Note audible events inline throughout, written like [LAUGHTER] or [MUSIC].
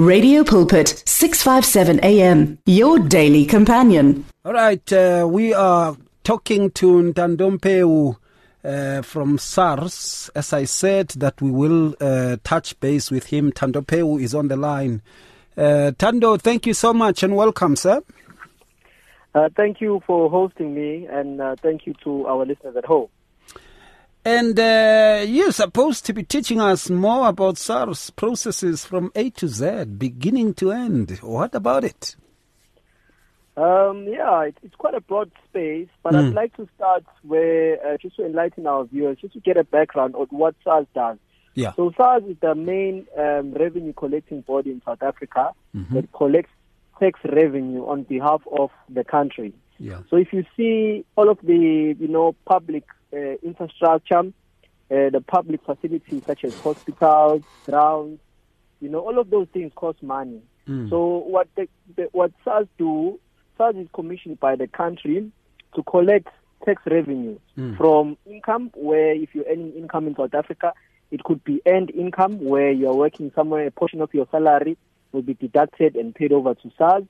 Radio Pulpit, 657 AM, your daily companion. All right, uh, we are talking to Ntando Phewa uh, from SARS. As I said, that we will uh, touch base with him. Ntando Phewa is on the line. Uh, Tando, thank you so much and welcome, sir. Uh, thank you for hosting me, and uh, thank you to our listeners at home. And uh, you're supposed to be teaching us more about SARS processes from A to Z, beginning to end. What about it? Um, yeah, it, it's quite a broad space, but Mm. I'd like to start where, uh, just to enlighten our viewers, just to get a background on what SARS does. Yeah. So SARS is the main um, revenue collecting body in South Africa Mm-hmm. that collects tax revenue on behalf of the country. Yeah. So if you see all of the, you know, public infrastructure, uh, the public facilities such as hospitals, grounds, you know, all of those things cost money. Mm. So what the, the, what SARS do, SARS is commissioned by the country to collect tax revenue Mm. from income where if you're earning income in South Africa, it could be earned income where you're working somewhere, a portion of your salary will be deducted and paid over to SARS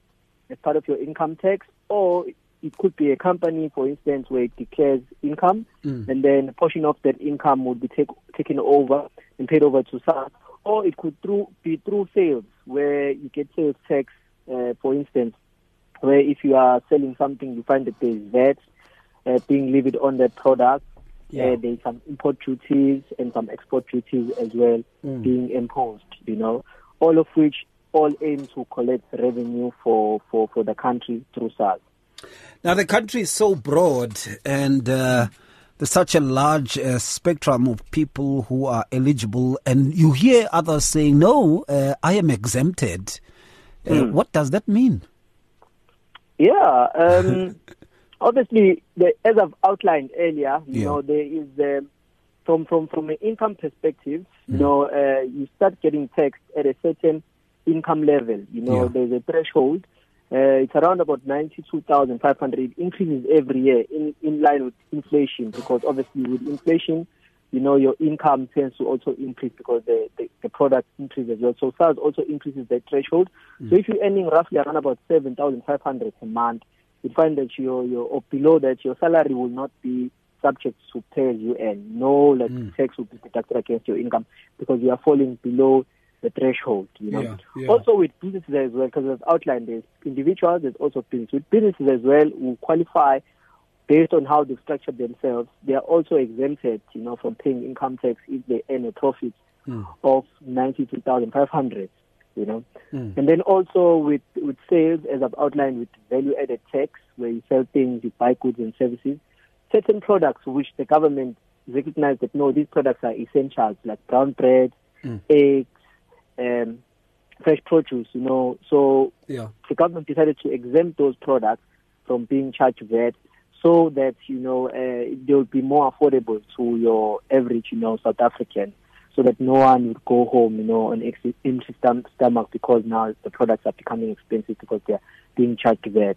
as part of your income tax, or it could be a company, for instance, where it declares income, Mm. and then a portion of that income would be take, taken over and paid over to SARS, or it could through, be through sales, where you get sales tax, uh, for instance, where if you are selling something, you find that there is VAT uh, being levied on that product. Yeah. Uh, there's some import duties and some export duties as well Mm. being imposed, you know, all of which all aim to collect revenue for, for, for the country through SARS. Now, the country is so broad and uh, there's such a large uh, spectrum of people who are eligible, and you hear others saying, No, uh, I am exempted. Mm. What does that mean? Yeah, um, [LAUGHS] obviously, the, as I've outlined earlier, you Yeah. know, there is um, from from from an income perspective, you Mm. know, uh, you start getting taxed at a certain income level. You know, Yeah. there's a threshold. Uh, it's around about ninety-two thousand five hundred. It increases every year in in line with inflation because obviously with inflation, you know, your income tends to also increase because the, the, the product increases as well. So SARS also increases the threshold. So if you're earning roughly around about 7,500 a month, you find that your, your, or below that, your salary will not be subject to pay as you earn. No, like Mm. tax will be deducted against your income because you are falling below the threshold, you know. Yeah, yeah. Also with businesses as well, because as outlined, there's individuals, there's also business. With businesses as well, who qualify based on how they structure themselves, they are also exempted, you know, from paying income tax if they earn a profit Mm. of ninety-two thousand five hundred. You know, Mm. and then also with with sales, as I've outlined, with value-added tax, where you sell things, you buy goods and services, certain products which the government recognizes that no, these products are essentials, like brown bread, Mm. eggs, um, fresh produce. You know, so Yeah. the government decided to exempt those products from being charged VAT so that, you know, uh, they will be more affordable to your average, you know, South African so that no one would go home, you know, on empty stom- stomach because now the products are becoming expensive because they're being charged VAT.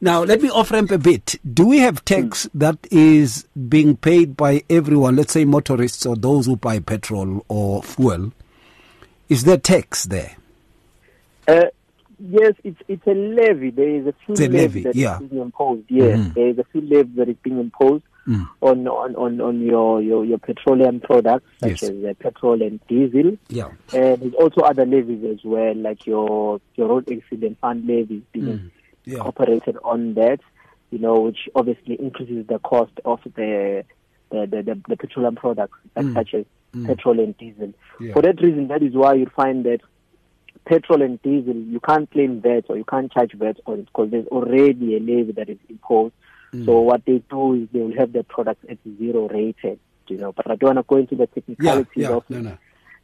Now, let me off ramp a bit. Do we have tax Hmm. that is being paid by everyone, let's say motorists or those who buy petrol or fuel? Is there tax there? Uh, yes, it's it's a levy. There is a It's a levy, that is yeah. being imposed. Yes, Mhm. there is a fuel levy that is being imposed Mm. on, on, on, on your, your, your petroleum products such Yes. as uh, petrol and diesel. Yeah. And there's also other levies as well, like your your road accident fund levy being Mm. Yeah. operated on that, you know, which obviously increases the cost of the the, the, the, the petroleum products Mm. such as Mm. petrol and diesel. Yeah. For that reason, that is why you find that petrol and diesel, you can't claim VAT or you can't charge VAT on it because there's already a levy that is imposed. Mm. So what they do is they will have their products at zero rated, you know. But I don't want to go into the Yeah, technicalities yeah, of no, it no.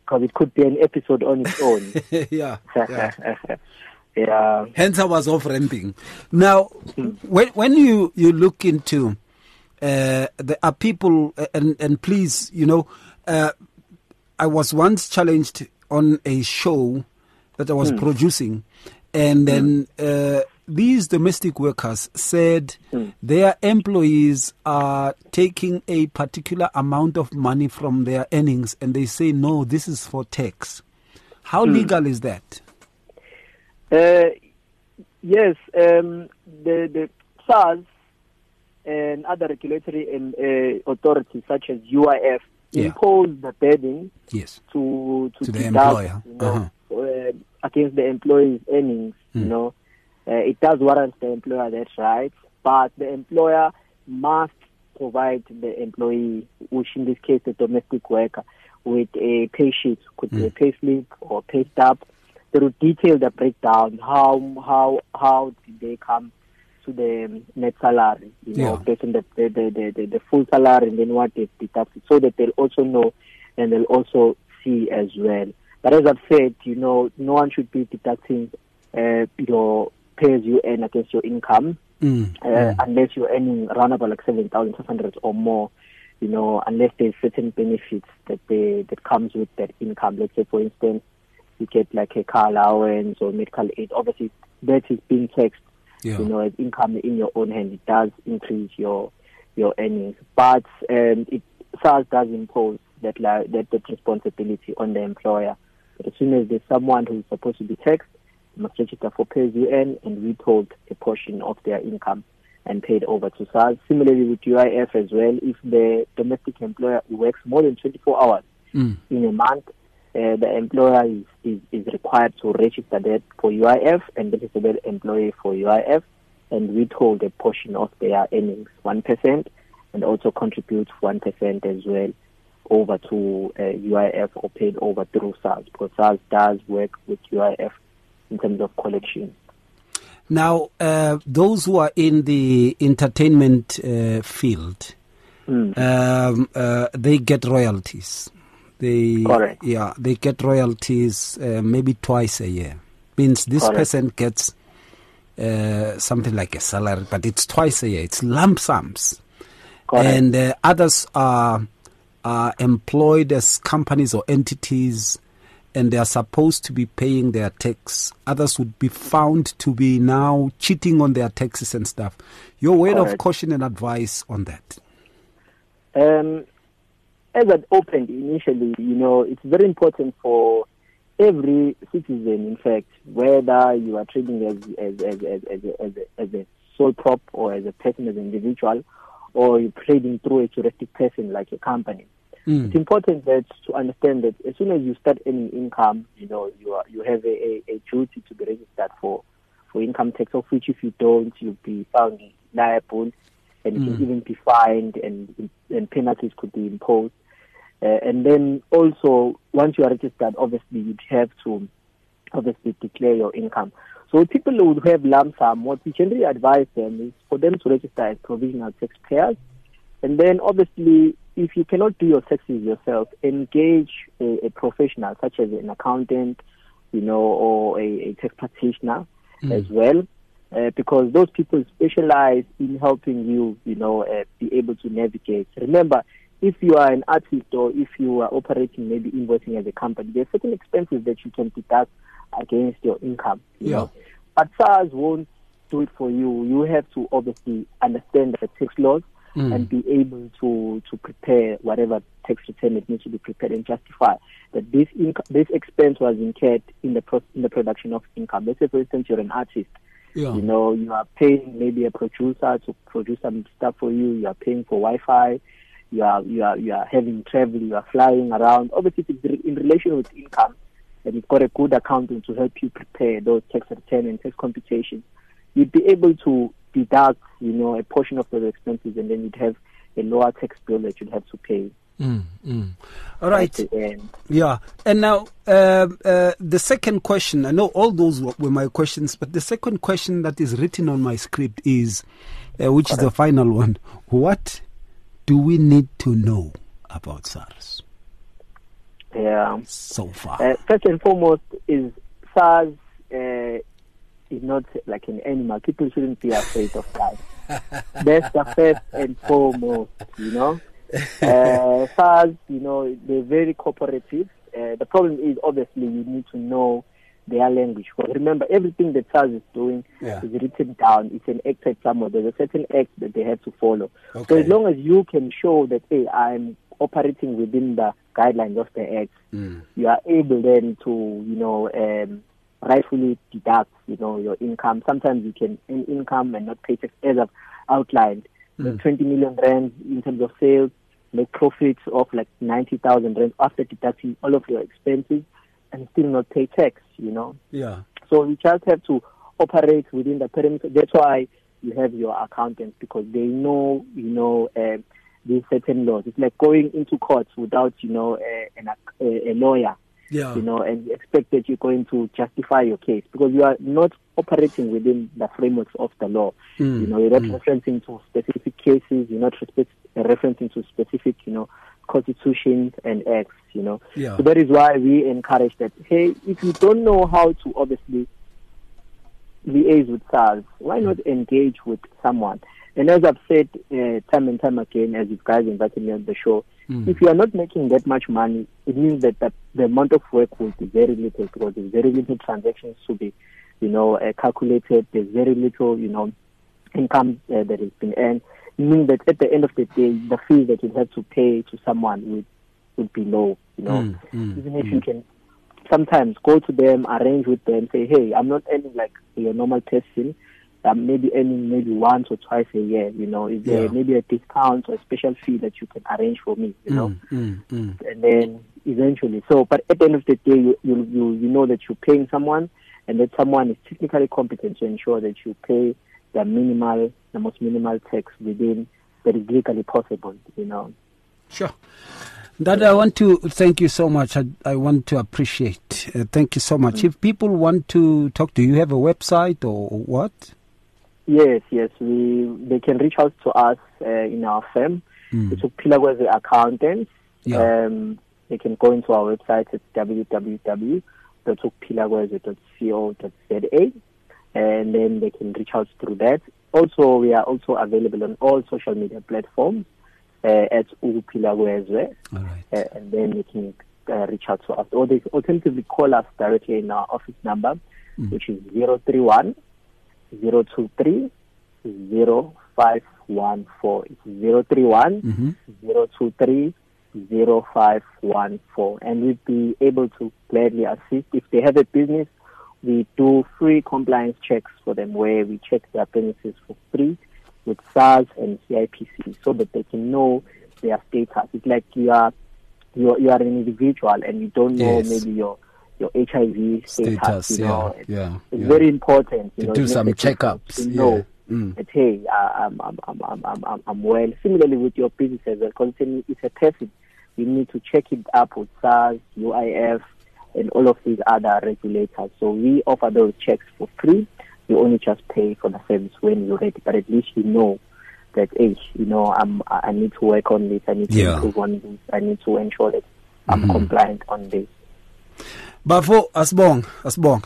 because it could be an episode on its own. [LAUGHS] yeah, yeah. [LAUGHS] yeah. Hence, I was off ramping. Now, when when you you look into, uh, there are people, uh, and and please, you know, uh, I was once challenged on a show that I was producing, and then uh, these domestic workers said their employees are taking a particular amount of money from their earnings, and they say no, this is for tax. How mm. legal is that? Uh, yes, um, the the SARS and other regulatory um, uh, authorities such as UIF yeah. impose the burden yes. to to, to the employer you know, uh-huh. uh, against the employee's earnings. Mm. You know, uh, it does warrant the employer that right, but the employer must provide the employee, which in this case the domestic worker, with a pay sheet, could mm. be a mm. pay slip or pay stub. They will detail the breakdown. How how how did they come to the net salary, you know, yeah. based on the the, the, the, the full salary and then what they've deducted, so that they'll also know and they'll also see as well. But as I've said, you know, no one should be deducting uh, your pay as you earn against your income, mm. Uh, mm. unless you're earning around about like seven thousand five hundred or more. You know, unless there's certain benefits that they that comes with that income. Let's say, for instance, you get like a car allowance or medical aid. Obviously, that is being taxed yeah. you know, as income in your own hand, it does increase your your earnings. But um, it SARS does impose that that, that responsibility on the employer. But as soon as there's someone who's supposed to be taxed, must register for pay as you earn and withhold a portion of their income and paid over to SARS. Similarly with UIF as well, if the domestic employer works more than 24 hours mm. in a month, uh, the employer is, is, is, required to register that for UIF and register the employee for UIF and withhold a portion of their earnings, 1%, and also contribute 1% as well over to uh, UIF or paid over through SARS because SARS does work with UIF in terms of collection. Now, uh, those who are in the entertainment uh, field, mm. um, uh, they get royalties. They Correct. yeah they get royalties uh, maybe twice a year. Means this Correct. person gets uh, something like a salary, but it's twice a year. It's lump sums, Correct. and uh, others are are employed as companies or entities, and they are supposed to be paying their tax. Others would be found to be now cheating on their taxes and stuff. Your word of caution and advice on that. Um, as I opened initially, you know, it's very important for every citizen, in fact, whether you are trading as as as as, as, a, as, a, as a sole prop or as a person as an individual, or you're trading through a juristic person like a company. Mm. It's important that to understand that as soon as you start earning income, you know, you are you have a, a, a duty to be registered for for income tax, of which if you don't, you'll be found liable and mm. can even be fined and and penalties could be imposed. Uh, and then also, once you are registered, obviously you'd have to obviously declare your income. So people who have lump sum, what we generally advise them is for them to register as provisional taxpayers. And then obviously, if you cannot do your taxes yourself, engage a, a professional such as an accountant, you know, or a, a tax practitioner mm. as well. Uh, because those people specialize in helping you, you know, uh, be able to navigate. Remember, if you are an artist or if you are operating, maybe invoicing as a company, there are certain expenses that you can deduct against your income. You yeah. Know? But SARS won't do it for you. You have to obviously understand the tax laws mm. and be able to, to prepare whatever tax return it needs to be prepared and justify that this inc- this expense was incurred in the pro- in the production of income. Let's say, for instance, you're an artist. Yeah. You know, you are paying maybe a producer to produce some stuff for you. You are paying for Wi-Fi you are you are you are having travel, you are flying around. Obviously, it's in relation with income, and you've got a good accountant to help you prepare those tax return and tax computations. You'd be able to deduct, you know, a portion of those expenses, and then you'd have a lower tax bill that you'd have to pay. Mm, mm. All right. Yeah. And now, uh, uh, the second question I know all those were my questions, but the second question that is written on my script is, uh, which Correct. is the final one What do we need to know about SARS? Yeah. So far. Uh, first and foremost, is SARS uh, is not like an animal. People shouldn't be afraid of SARS. [LAUGHS] That's the first and foremost, you know. Uh, SARS, you know, they're very cooperative. Uh, the problem is obviously you need to know their language. Because remember, everything that SARS is doing yeah. is written down. It's an acted somewhere. There's a certain act that they have to follow. Okay. So as long as you can show that, hey, I'm operating within the guidelines of the Act, Mm. you are able then to, you know, um, rightfully deduct, you know, your income. Sometimes you can earn income and not pay tax as I've outlined. Mm. 20 million rand in terms of sales, make profits of like 90,000 rand after deducting all of your expenses and still not pay tax, you know. Yeah. So we just have to operate within the perimeter. That's why you have your accountants because they know, you know, uh, these certain laws. It's like going into court without, you know, a, an, a, a lawyer, Yeah. you know, and expect that you're going to justify your case because you are not operating within the frameworks of the law. Mm, You know, you're not mm. referencing to specific cases. You're not respect, referencing to specific, you know, constitutions and acts. You know, Yeah. so that is why we encourage that. Hey, if you don't know how to obviously liaise with SARS, why not engage with someone? And as I've said uh, time and time again, as you guys invited me on the show, Mm. if you are not making that much money, it means that the, the amount of work will be very little because there's very little transactions to be, you know, uh, calculated. There's very little, you know, income uh, that has been earned. It means that at the end of the day, the fee that you have to pay to someone would would be low. You know, Mm, mm, even if you can sometimes go to them, arrange with them, say, hey, I'm not earning like your normal person. I'm maybe earning maybe once or twice a year. You know, is there Yeah. maybe a discount or a special fee that you can arrange for me? You know, Mm, mm, mm. and then eventually. So, but at the end of the day, you you you, you know that you're paying someone, and that someone is technically competent to ensure that you pay the minimal, the most minimal tax within that is legally possible. You know. Sure. That I want to thank you so much. I, I want to appreciate. Uh, thank you so much. If people want to talk to you, you have a website or what? Yes, yes. We they can reach out to us uh, in our firm. Mm. It's Pilagwezi Accountants. Yeah. Um, they can go into our website. It's www.pilagwezi.co.za, and then they can reach out through that. Also, we are also available on all social media platforms uh, at Upilagwezwe, All right. uh, and then they can uh, reach out to us. Or they alternatively call us directly in our office number, Mm. which is 031 023 0514. It's 031 Mhm. 023 0514. And we'd be able to gladly assist. If they have a business, we do free compliance checks for them where we check their businesses for free with SARS and CIPC so that they can know their status. It's like you are you are, you are an individual and you don't know Yes. maybe your your HIV status. Status, you know, yeah, It's- yeah, it's yeah. very important. You To know, do some checkups, To yeah. know Mm. that hey, I'm I'm I'm I'm I'm I'm, well. Similarly with your business as well, because it's it's a person. You need to check it up with SARS, UIF, and all of these other regulators. So we offer those checks for free. You only just pay for the service when you're ready, but at least you know that hey, you know, I'm I need to work on this. I need to Yeah. improve on this. I need to ensure that I'm Mhm. compliant on this. Bafo Asbong, Asbong.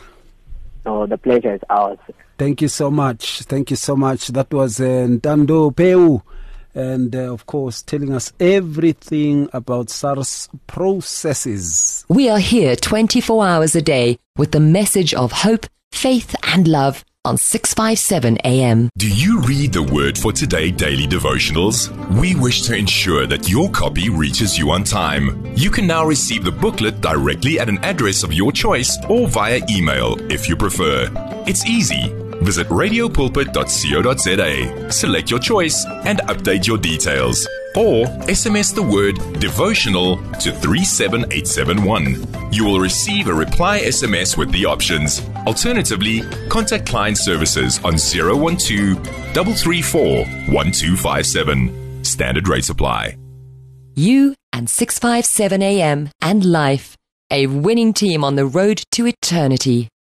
So the pleasure is ours. Thank you so much. Thank you so much. That was uh, Ntando Phewa. And uh, of course, telling us everything about SARS processes. We are here 24 hours a day with the message of hope, faith, and love on 657 AM. Do you read the Word for Today daily devotionals? We wish to ensure that your copy reaches you on time. You can now receive the booklet directly at an address of your choice or via email if you prefer. It's easy. Visit radiopulpit.co.za, select your choice, and update your details. Or SMS the word devotional to 37871. You will receive a reply SMS with the options. Alternatively, contact client services on 012 334 1257. Standard rate supply. You and 657 AM and life, a winning team on the road to eternity.